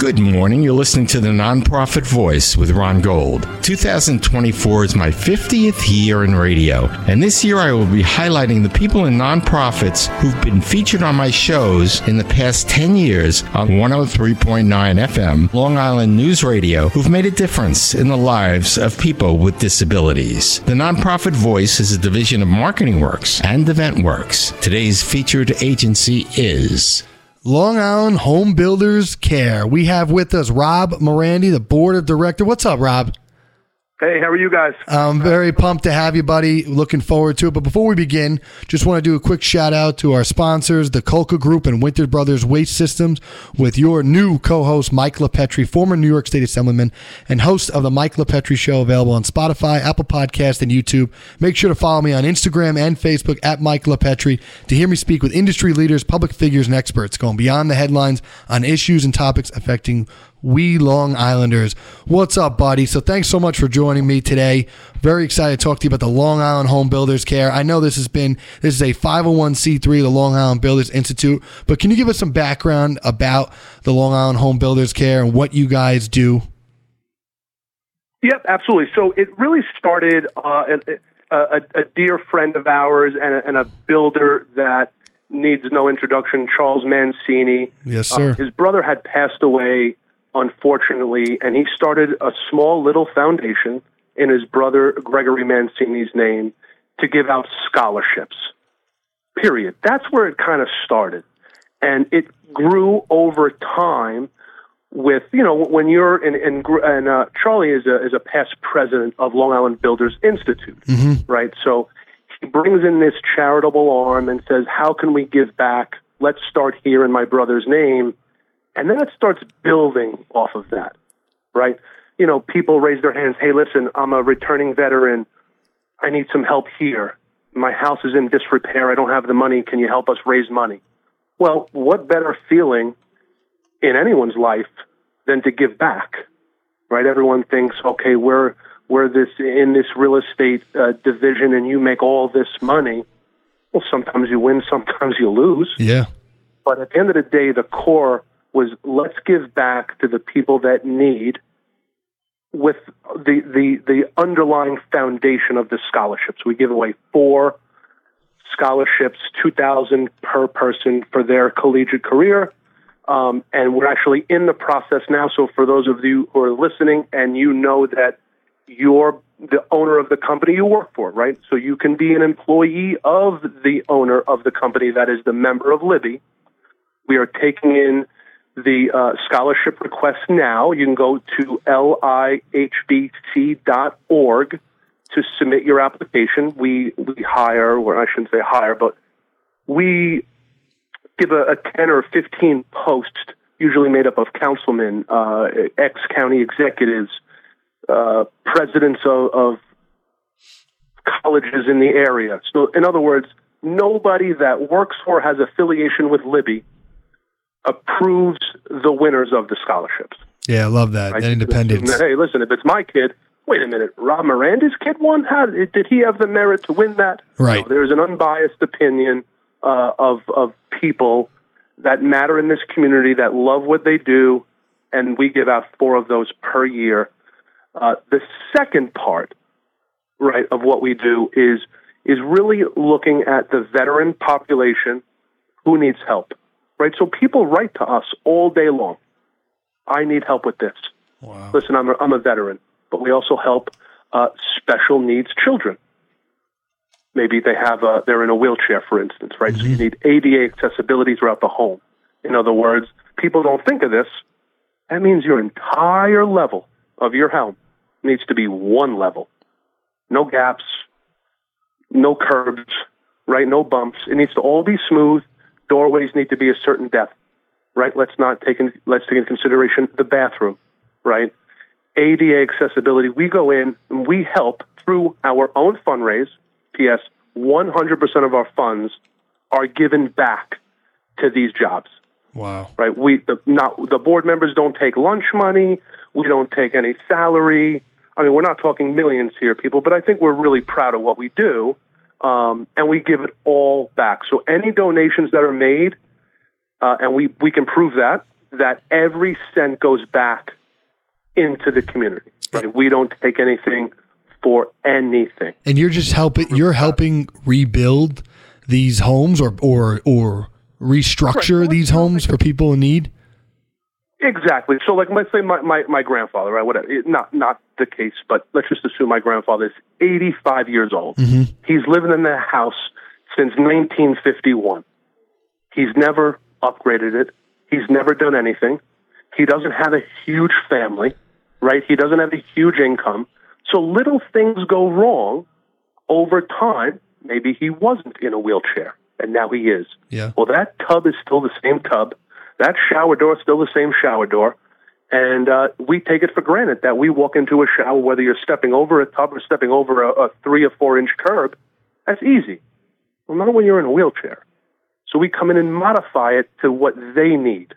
Good morning. You're listening to the Nonprofit Voice with Ron Gold. 2024 is my 50th year in radio, and this year I will be highlighting the people in nonprofits who've been featured on my shows in the past 10 years on 103.9 FM, Long Island News Radio, who've made a difference in the lives of people with disabilities. The Nonprofit Voice is a division of Marketing Works and Event Works. Today's featured agency is Long Island Home Builders Care. We have with us Rob Morandi, the board of director. What's up, Rob? Hey, how are you guys? I'm very pumped to have you, buddy. Looking forward to it. But before we begin, just want to do a quick shout out to our sponsors, the Kolka Group and Winter Brothers Waste Systems, with your new co-host Mike LiPetri, former New York State Assemblyman and host of the Mike LiPetri Show, available on Spotify, Apple Podcast, and YouTube. Make sure to follow me on Instagram and Facebook at Mike LiPetri to hear me speak with industry leaders, public figures, and experts, going beyond the headlines on issues and topics affecting we Long Islanders. What's up, buddy? So thanks so much for joining me today. Very excited to talk to you about the Long Island Home Builders Care. I know this has been this is a 501c3, the Long Island Builders Institute, but can you give us some background about the Long Island Home Builders Care and what you guys do? Yep, absolutely. So it really started uh, a, a, a, dear friend of ours and a, and a builder that needs no introduction, Charles Mancini. Yes, sir. Uh, his brother had passed away unfortunately, and he started a small little foundation in his brother Gregory Mancini's name to give out scholarships. Period. That's where it kind of started. And it grew over time with, you know, when you're, in, in, and uh, Charlie is a, is a past president of Long Island Builders Institute, mm-hmm. right? So he brings in this charitable arm and says, how can we give back? Let's start here in my brother's name and then it starts building off of that, right? You know, people raise their hands. Hey, listen, I'm a returning veteran. I need some help here. My house is in disrepair. I don't have the money. Can you help us raise money? Well, what better feeling in anyone's life than to give back, right? Everyone thinks, okay, we're we're this in this real estate uh, division, and you make all this money. Well, sometimes you win, sometimes you lose. Yeah. But at the end of the day, the core was let's give back to the people that need with the, the, the underlying foundation of the scholarships. We give away four scholarships, 2000 per person for their collegiate career. Um, and we're actually in the process now. So for those of you who are listening and you know that you're the owner of the company you work for, right? So you can be an employee of the owner of the company that is the member of LIBI. We are taking in the uh, scholarship request now. You can go to lihbc.org to submit your application. We we hire, or I shouldn't say hire, but we give a, a 10 or 15 posts, usually made up of councilmen, uh, ex county executives, uh, presidents of, of colleges in the area. So, in other words, nobody that works or has affiliation with LIBI approves the winners of the scholarships. Yeah, I love that. Right? Independence. Hey, listen, if it's my kid, wait a minute, Rob Morandi's kid won? How did he have the merit to win that? Right. No, there's an unbiased opinion uh, of of people that matter in this community that love what they do, and we give out four of those per year. Uh, the second part, right, of what we do is is really looking at the veteran population who needs help right? So people write to us all day long. I need help with this. Wow. Listen, I'm a, I'm a veteran, but we also help uh, special needs children. Maybe they have a, they're in a wheelchair, for instance, right? Mm-hmm. So you mm-hmm. need ADA accessibility throughout the home. In other words, people don't think of this. That means your entire level of your home needs to be one level. No gaps, no curbs, right? No bumps. It needs to all be smooth doorways need to be a certain depth, right? Let's not take in, let's take into consideration the bathroom, right? ADA accessibility. We go in and we help through our own fundraise. P.S. 100% of our funds are given back to these jobs. Wow. Right. We the not the board members don't take lunch money. We don't take any salary. I mean, we're not talking millions here, people, but I think we're really proud of what we do um, and we give it all back. So any donations that are made, uh, and we, we can prove that, that every cent goes back into the community. Right? We don't take anything for anything. And you're just helping. You're helping rebuild these homes, or or or restructure Right. these homes for people in need. Exactly. So, like, let's say my, my, my grandfather, right? Whatever. It, not not the case, but let's just assume my grandfather is 85 years old. Mm-hmm. He's living in that house since 1951. He's never upgraded it. He's never done anything. He doesn't have a huge family, right? He doesn't have a huge income. So little things go wrong over time. Maybe he wasn't in a wheelchair, and now he is. Yeah. Well, that tub is still the same tub. That shower door is still the same shower door. And uh, we take it for granted that we walk into a shower, whether you're stepping over a tub or stepping over a, a three or four inch curb. That's easy. Well, not when you're in a wheelchair. So we come in and modify it to what they need.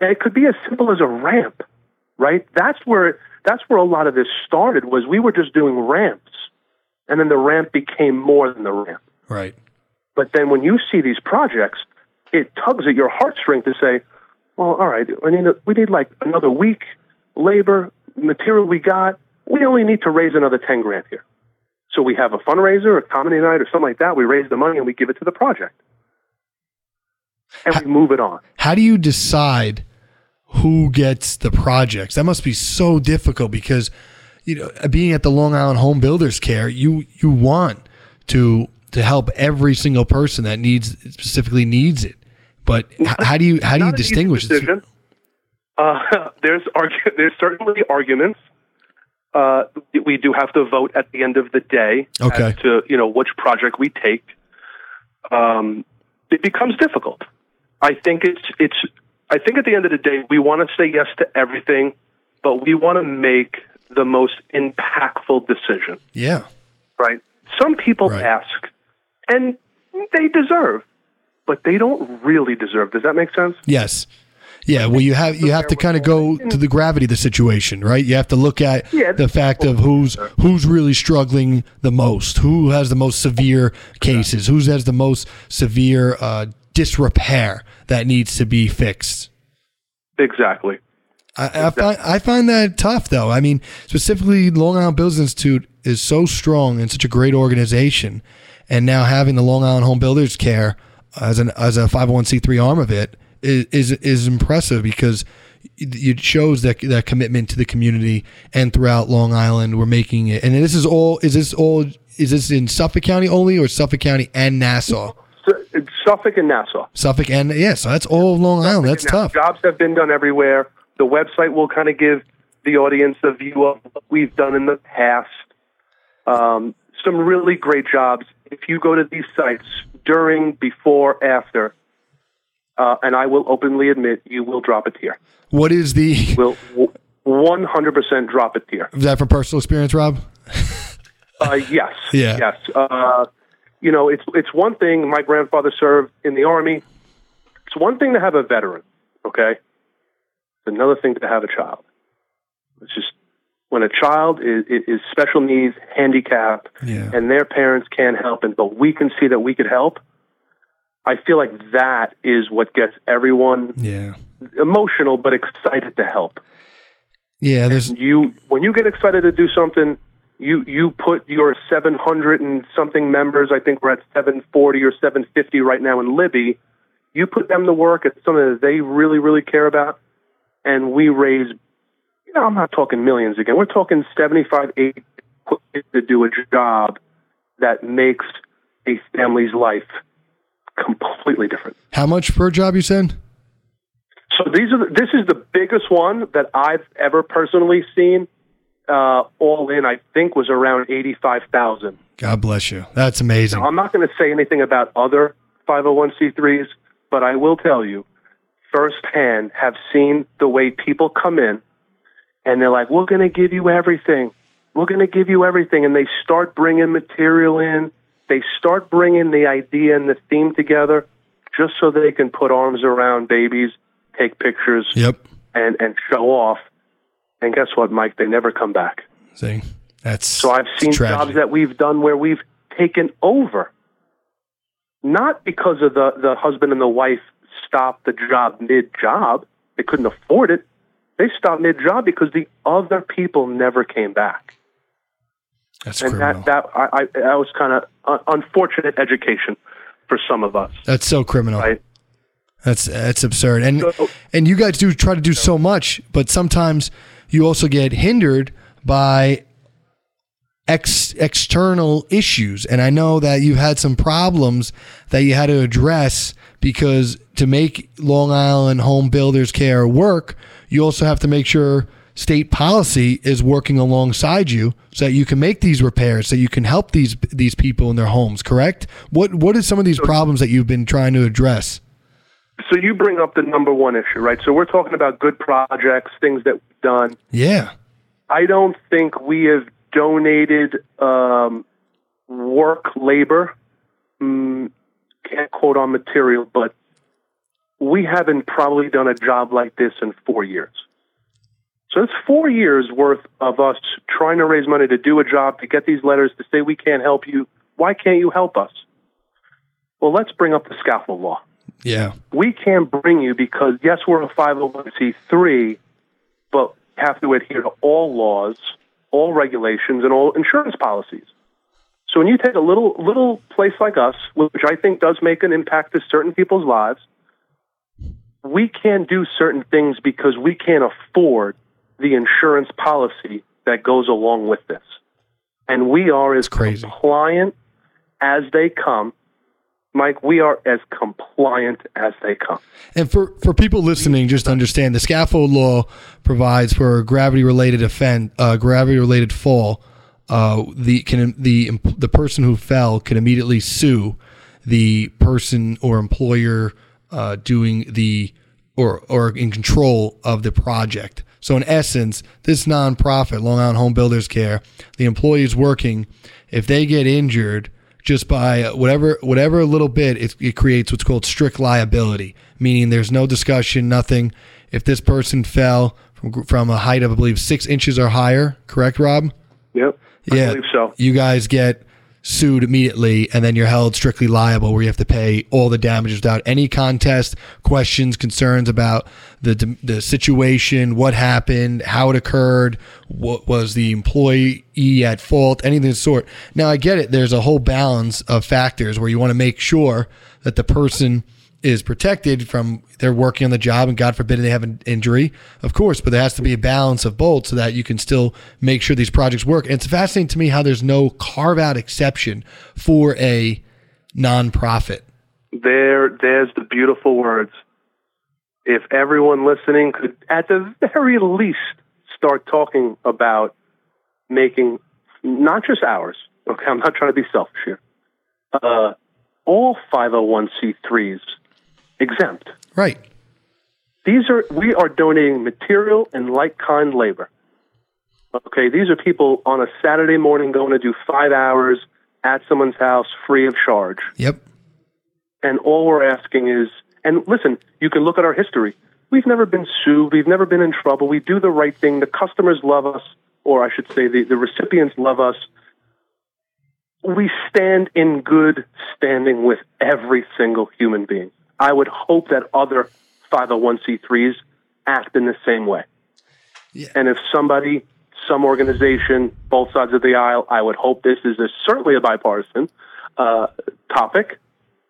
And it could be as simple as a ramp, right? That's where that's where a lot of this started was we were just doing ramps. And then the ramp became more than the ramp. Right. But then when you see these projects, it tugs at your heartstring to say, well, all right, we need, we need like another week, labor, material we got. We only need to raise another 10 grand here. So we have a fundraiser, a comedy night, or something like that. We raise the money and we give it to the project. And we move it on. How do you decide who gets the projects? That must be so difficult because you know, being at the Long Island Home Builders Care, you you want to to help every single person that needs specifically needs it. But how do you how do you Not an easy distinguish? decision. Uh, there's argu- there's certainly arguments. Uh, we do have to vote at the end of the day Okay. to you know which project we take. Um, it becomes difficult. I think it's it's. I think at the end of the day, we want to say yes to everything, but we want to make the most impactful decision Yeah. right? Some people Right. ask, and they deserve, but they don't really deserve. Does that make sense? Yes. Yeah, well, you have you have to kind of go to the gravity of the situation, right? You have to look at the fact of who's who's really struggling the most, who has the most severe cases, who has the most severe uh, disrepair that needs to be fixed. Exactly. I, I find I find that tough, though. I mean, specifically, Long Island Builders Institute is so strong and such a great organization, and now having the Long Island Home Builders Care as an as a five hundred one c three arm of it is is, is impressive because it shows that that commitment to the community and throughout Long Island we're making it. And this is all is this all is this in Suffolk County only or Suffolk County and Nassau? It's Suffolk and Nassau. Suffolk and yeah, so that's all of Long Island. That's tough. Jobs have been done everywhere. The website will kind of give the audience a view of what we've done in the past. Um, some really great jobs. If you go to these sites during, before, after, uh, and I will openly admit, you will drop a tear. What is the Will 100% drop a tear. is that from personal experience, Rob? Uh, yes. Yeah. Yes. Uh, you know, it's it's one thing. My grandfather served in the army. It's one thing to have a veteran. Okay. It's another thing to have a child. It's just when a child is, is special needs, handicapped, Yeah. and their parents can't help, and but we can see that we could help. I feel like that is what gets everyone Yeah. emotional, but excited to help Yeah, there's you when you get excited to do something you you put your 700 and something members i think we're at 740 or 750 right now in LIBI you put them to work at something that they really really care about and we raise i'm not talking millions again we're talking 75 80 to do a job that makes a family's life completely different how much per job you said? so these are the, this is the biggest one that I've ever personally seen. Uh, all in, I think was around eighty-five thousand. God bless you. That's amazing. I'm not going to say anything about other 501c3s, but I will tell you, firsthand, have seen the way people come in, and they're like, "We're going to give you everything. We're going to give you everything," and they start bringing material in. They start bringing the idea and the theme together, just so they can put arms around babies, take pictures, Yep. and and show off. And guess what, Mike? They never come back. See, that's So I've seen jobs that we've done where we've taken over, not because of the the husband and the wife stopped the job mid job. they couldn't afford it. They stopped mid job because the other people never came back. That's and criminal. that that I, I that was kind of uh, unfortunate education for some of us. That's so criminal. Right. That's that's absurd. And So- and you guys do try to do so much, but sometimes you also get hindered by ex external issues. And I know that you've had some problems that you had to address because to make Long Island home builders care work, you also have to make sure state policy is working alongside you so that you can make these repairs so you can help these these people in their homes correct what what are some of these problems that you've been trying to address So you bring up the number one issue, right? So we're talking about good projects, things that we've done. yeah I don't think we have donated um, work labor. Mm, can't quote on material, but we haven't probably done a job like this in four years. So it's four years worth of us trying to raise money to do a job, to get these letters to say we can't help you. Why can't you help us? Well, let's bring up the scaffold law yeah we can't bring you because yes, we're a 501c3, but have to adhere to all laws, all regulations, and all insurance policies. So when you take a little little place like us, which I think does make an impact to certain people's lives, we can't do certain things because we can't afford the insurance policy that goes along with this. And we are as crazy. compliant as they come. Mike, we are as compliant as they come. And for, for people listening, just understand the scaffold law provides for a gravity related offense, uh, gravity related fall. Uh, the can the the person who fell can immediately sue the person or employer uh, doing the or or in control of the project. So in essence, this nonprofit, Long Island Home Builders Care, the employees working, if they get injured just by uh, whatever whatever little bit, it, it creates what's called strict liability, meaning there's no discussion, nothing. If this person fell from, from a height of I believe six inches or higher, correct, Rob? Yep. I yeah, believe so. You guys get sued immediately, and then you're held strictly liable, where you have to pay all the damages without any contest, questions, concerns about the the situation, what happened, how it occurred, what was the employee at fault, anything of the sort. Now, I get it. There's a whole balance of factors where you want to make sure that the person is protected from they're working on the job and God forbid they have an injury, of course, but there has to be a balance of both so that you can still make sure these projects work. And it's fascinating to me how there's no carve out exception for a nonprofit. There, there's the beautiful words. If everyone listening could, at the very least, start talking about making not just ours. Okay, I'm not trying to be selfish here. Uh, all 501c3s exempt. Right. These are we are donating material and like kind labor. Okay, these are people on a Saturday morning going to do five hours at someone's house free of charge. Yep. And all we're asking is, and listen, you can look at our history. We've never been sued. We've never been in trouble. We do the right thing. The customers love us, or I should say, the, the recipients love us. We stand in good standing with every single human being. I would hope that other 501c3s act in the same way. Yeah. And if somebody, some organization, both sides of the aisle, I would hope this is a, certainly a bipartisan uh, topic,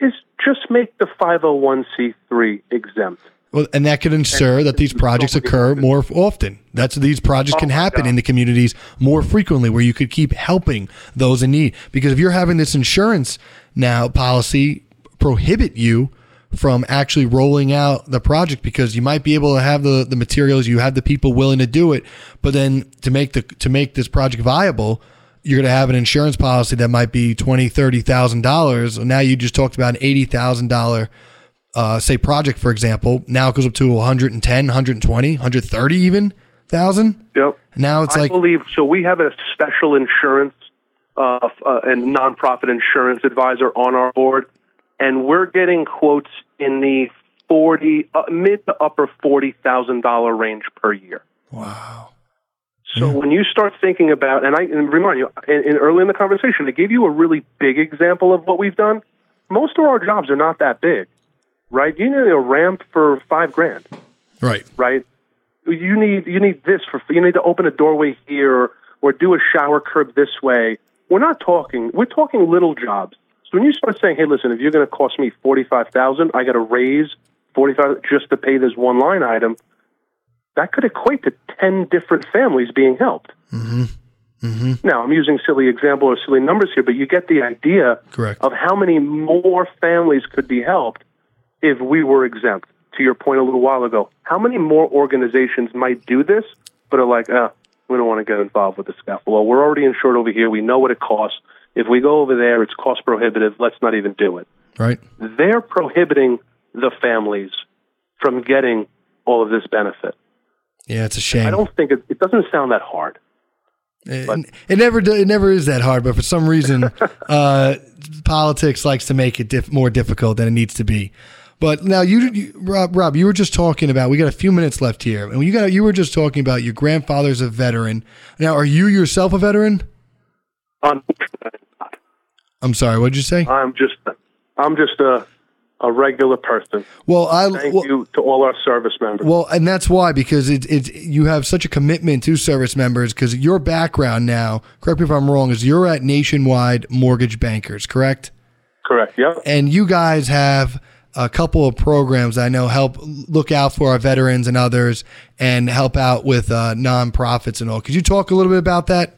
is just make the 501c3 exempt. Well, and that could ensure that these projects occur more often. That's these projects can Oh happen in the communities more frequently, where you could keep helping those in need. Because if you're having this insurance now policy prohibit you from actually rolling out the project because you might be able to have the, the materials, you have the people willing to do it, but then to make the to make this project viable, you're going to have an insurance policy that might be twenty, thirty thousand dollars. Now you just talked about an eighty thousand dollar uh, say project, for example, now it goes up to 110, 120, 130 even thousand. Yep. Now it's I like, believe so. We have a special insurance uh, uh, and nonprofit insurance advisor on our board, and we're getting quotes in the forty uh, mid to upper forty thousand dollar range per year. wow. So when you start thinking about, and I and remind you, in, in early in the conversation, I gave you a really big example of what we've done. Most of our jobs are not that big, right? You need a ramp for five grand. Right. right? You need you need this for you need to open a doorway here or, or do a shower curb this way. We're not talking. We're talking little jobs. So when you start saying, "Hey, listen, if you're going to cost me forty five thousand, I got to raise forty five just to pay this one line item," that could equate to ten different families being helped. Mm-hmm. Mm-hmm. Now, I'm using silly example or silly numbers here, but you get the idea Correct. of how many more families could be helped if we were exempt. To your point a little while ago, how many more organizations might do this, but are like, uh, we don't want to get involved with the stuff. Well, we're already insured over here. We know what it costs. If we go over there, it's cost prohibitive. Let's not even do it. Right. They're prohibiting the families from getting all of this benefit. Yeah, it's a shame. I don't think it, it doesn't sound that hard. It, it never it never is that hard, but for some reason, uh, politics likes to make it diff- more difficult than it needs to be. But now you, you, Rob, Rob, you were just talking about. We got a few minutes left here, and you got you were just talking about your grandfather's a veteran. Now, are you yourself a veteran? I'm, I'm sorry, what did you say? I'm just I'm just a a regular person. Well, I Thank well, you to all our service members. Well, and that's why because it's it's you have such a commitment to service members because your background now. Correct me if I'm wrong. Is you're at Nationwide Mortgage Bankers, correct? Correct. Yep. and you guys have a couple of programs I know help look out for our veterans and others and help out with uh, nonprofits and all. Could you talk a little bit about that?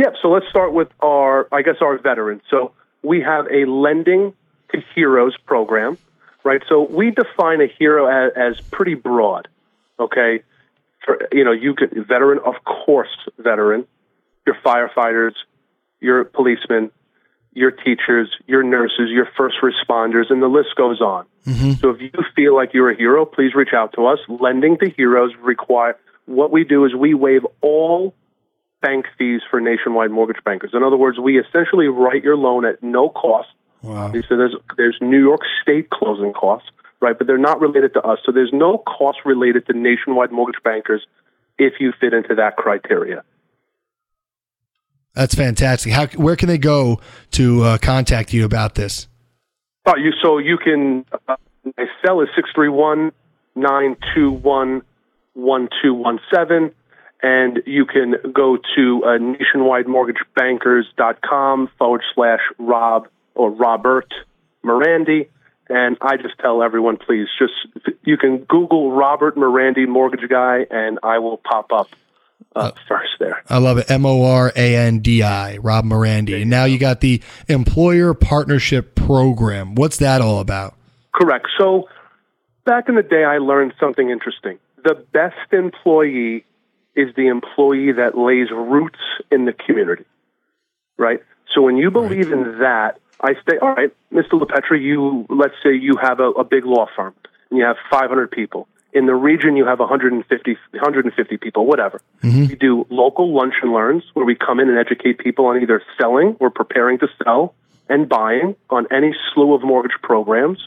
Yep. So let's start with our, I guess, our veterans. So we have a lending to heroes program, right? So we define a hero as, as pretty broad. Okay. For, you know, you could veteran, of course, veteran. Your firefighters, your policemen, your teachers, your nurses, your first responders, and the list goes on. Mm-hmm. So if you feel like you're a hero, please reach out to us. Lending to heroes require what we do is we waive all bank fees for nationwide mortgage bankers. In other words, we essentially write your loan at no cost. Wow. So there's there's New York State closing costs, right? But they're not related to us. So there's no cost related to nationwide mortgage bankers if you fit into that criteria. That's fantastic. How where can they go to uh, contact you about this? Oh, you so you can uh, cell is 631 921 1217 and you can go to uh, nationwidemortgagebankers.com forward slash Rob or Robert Morandi. And I just tell everyone, please, just you can Google Robert Morandi mortgage guy, and I will pop up uh, first there. I love it. M O R A N D I, Rob Morandi. And now you got the Employer Partnership Program. What's that all about? Correct. So back in the day, I learned something interesting. The best employee is the employee that lays roots in the community, right? So when you believe in that, I say, all right, Mr. LiPetri, you let's say you have a, a big law firm and you have 500 people. In the region, you have 150, 150 people, whatever. Mm-hmm. We do local lunch and learns where we come in and educate people on either selling or preparing to sell and buying on any slew of mortgage programs,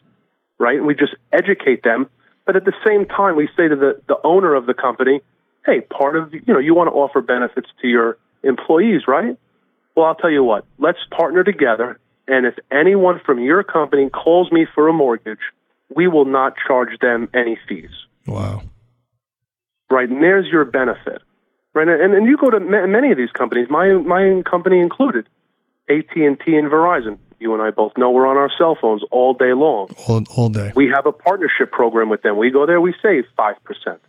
right? And we just educate them. But at the same time, we say to the, the owner of the company, hey, part of, you know, you want to offer benefits to your employees, right? Well, I'll tell you what, let's partner together. And if anyone from your company calls me for a mortgage, we will not charge them any fees Wow. right? And there's your benefit, right? And and you go to ma- many of these companies, my my company included, AT and Verizon. You and I both know we're on our cell phones all day long. All, all day. We have a partnership program with them. We go there, we save five percent.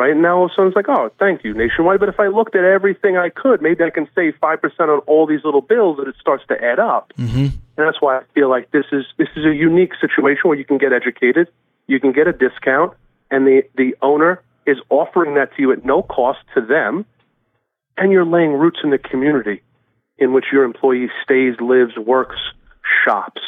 Right and now, all of a sudden, it's like, oh, thank you, Nationwide. But if I looked at everything I could, maybe I can save five percent on all these little bills, and it starts to add up. Mm-hmm. And that's why I feel like this is this is a unique situation where you can get educated, you can get a discount, and the the owner is offering that to you at no cost to them, and you're laying roots in the community in which your employee stays, lives, works, shops.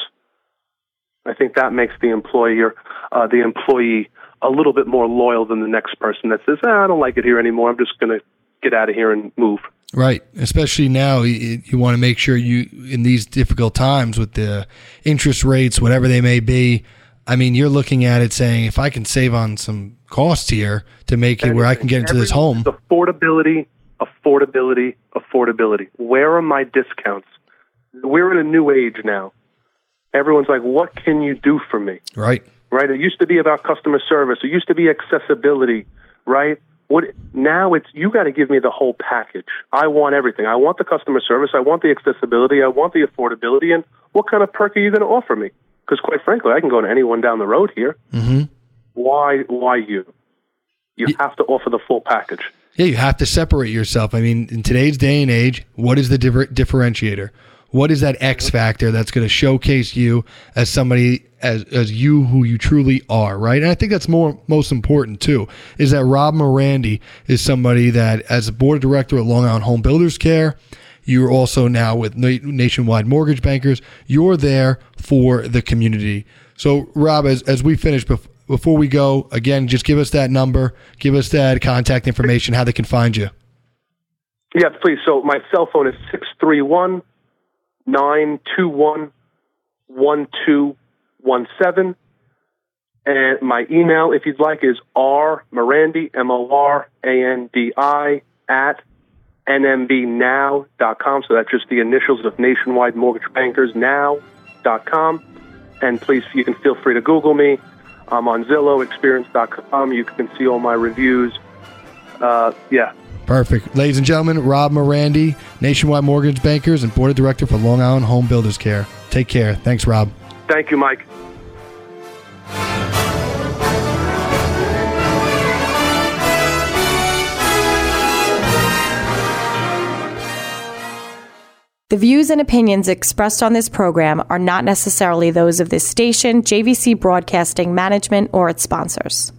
I think that makes the employer uh, the employee a little bit more loyal than the next person that says, ah, "I don't like it here anymore. I'm just going to get out of here and move." Right. Especially now, you, you want to make sure you, in these difficult times with the interest rates, whatever they may be, I mean, you're looking at it saying, if I can save on some costs here to make it where I can get into this home. Affordability, affordability, affordability. Where are my discounts? We're in a new age now. Everyone's like, what can you do for me? Right. Right? It used to be about customer service. It used to be accessibility, right? What now? It's you got to give me the whole package. I want everything. I want the customer service. I want the accessibility. I want the affordability. And what kind of perk are you going to offer me? Because quite frankly, I can go to anyone down the road here. Mm-hmm. Why? Why you? You have to offer the full package. Yeah, you have to separate yourself. I mean, in today's day and age, what is the differ- differentiator? What is that X factor that's going to showcase you as somebody as as you who you truly are, right? And I think that's more most important too. Is that Rob Morandi is somebody that, as a board director at Long Island Home Builders Care, you're also now with Nationwide Mortgage Bankers. You're there for the community. So, Rob, as as we finish, before we go, again, just give us that number, give us that contact information, how they can find you. Yeah, please. So my cell phone is 631 921 1217. And my email, if you'd like, is r morandi, M O R A N D I, at nmbnow.com. So that's just the initials of Nationwide Mortgage Bankers Now.com. And please, you can feel free to Google me. I'm on Zillow, experience.com. You can see all my reviews. Uh, yeah. Perfect. Ladies and gentlemen, Rob Morandi, Nationwide Mortgage Bankers and Board of Director for Long Island Home Builders Care. Take care. Thanks, Rob. Thank you, Mike. The views and opinions expressed on this program are not necessarily those of this station, JVC Broadcasting Management, or its sponsors.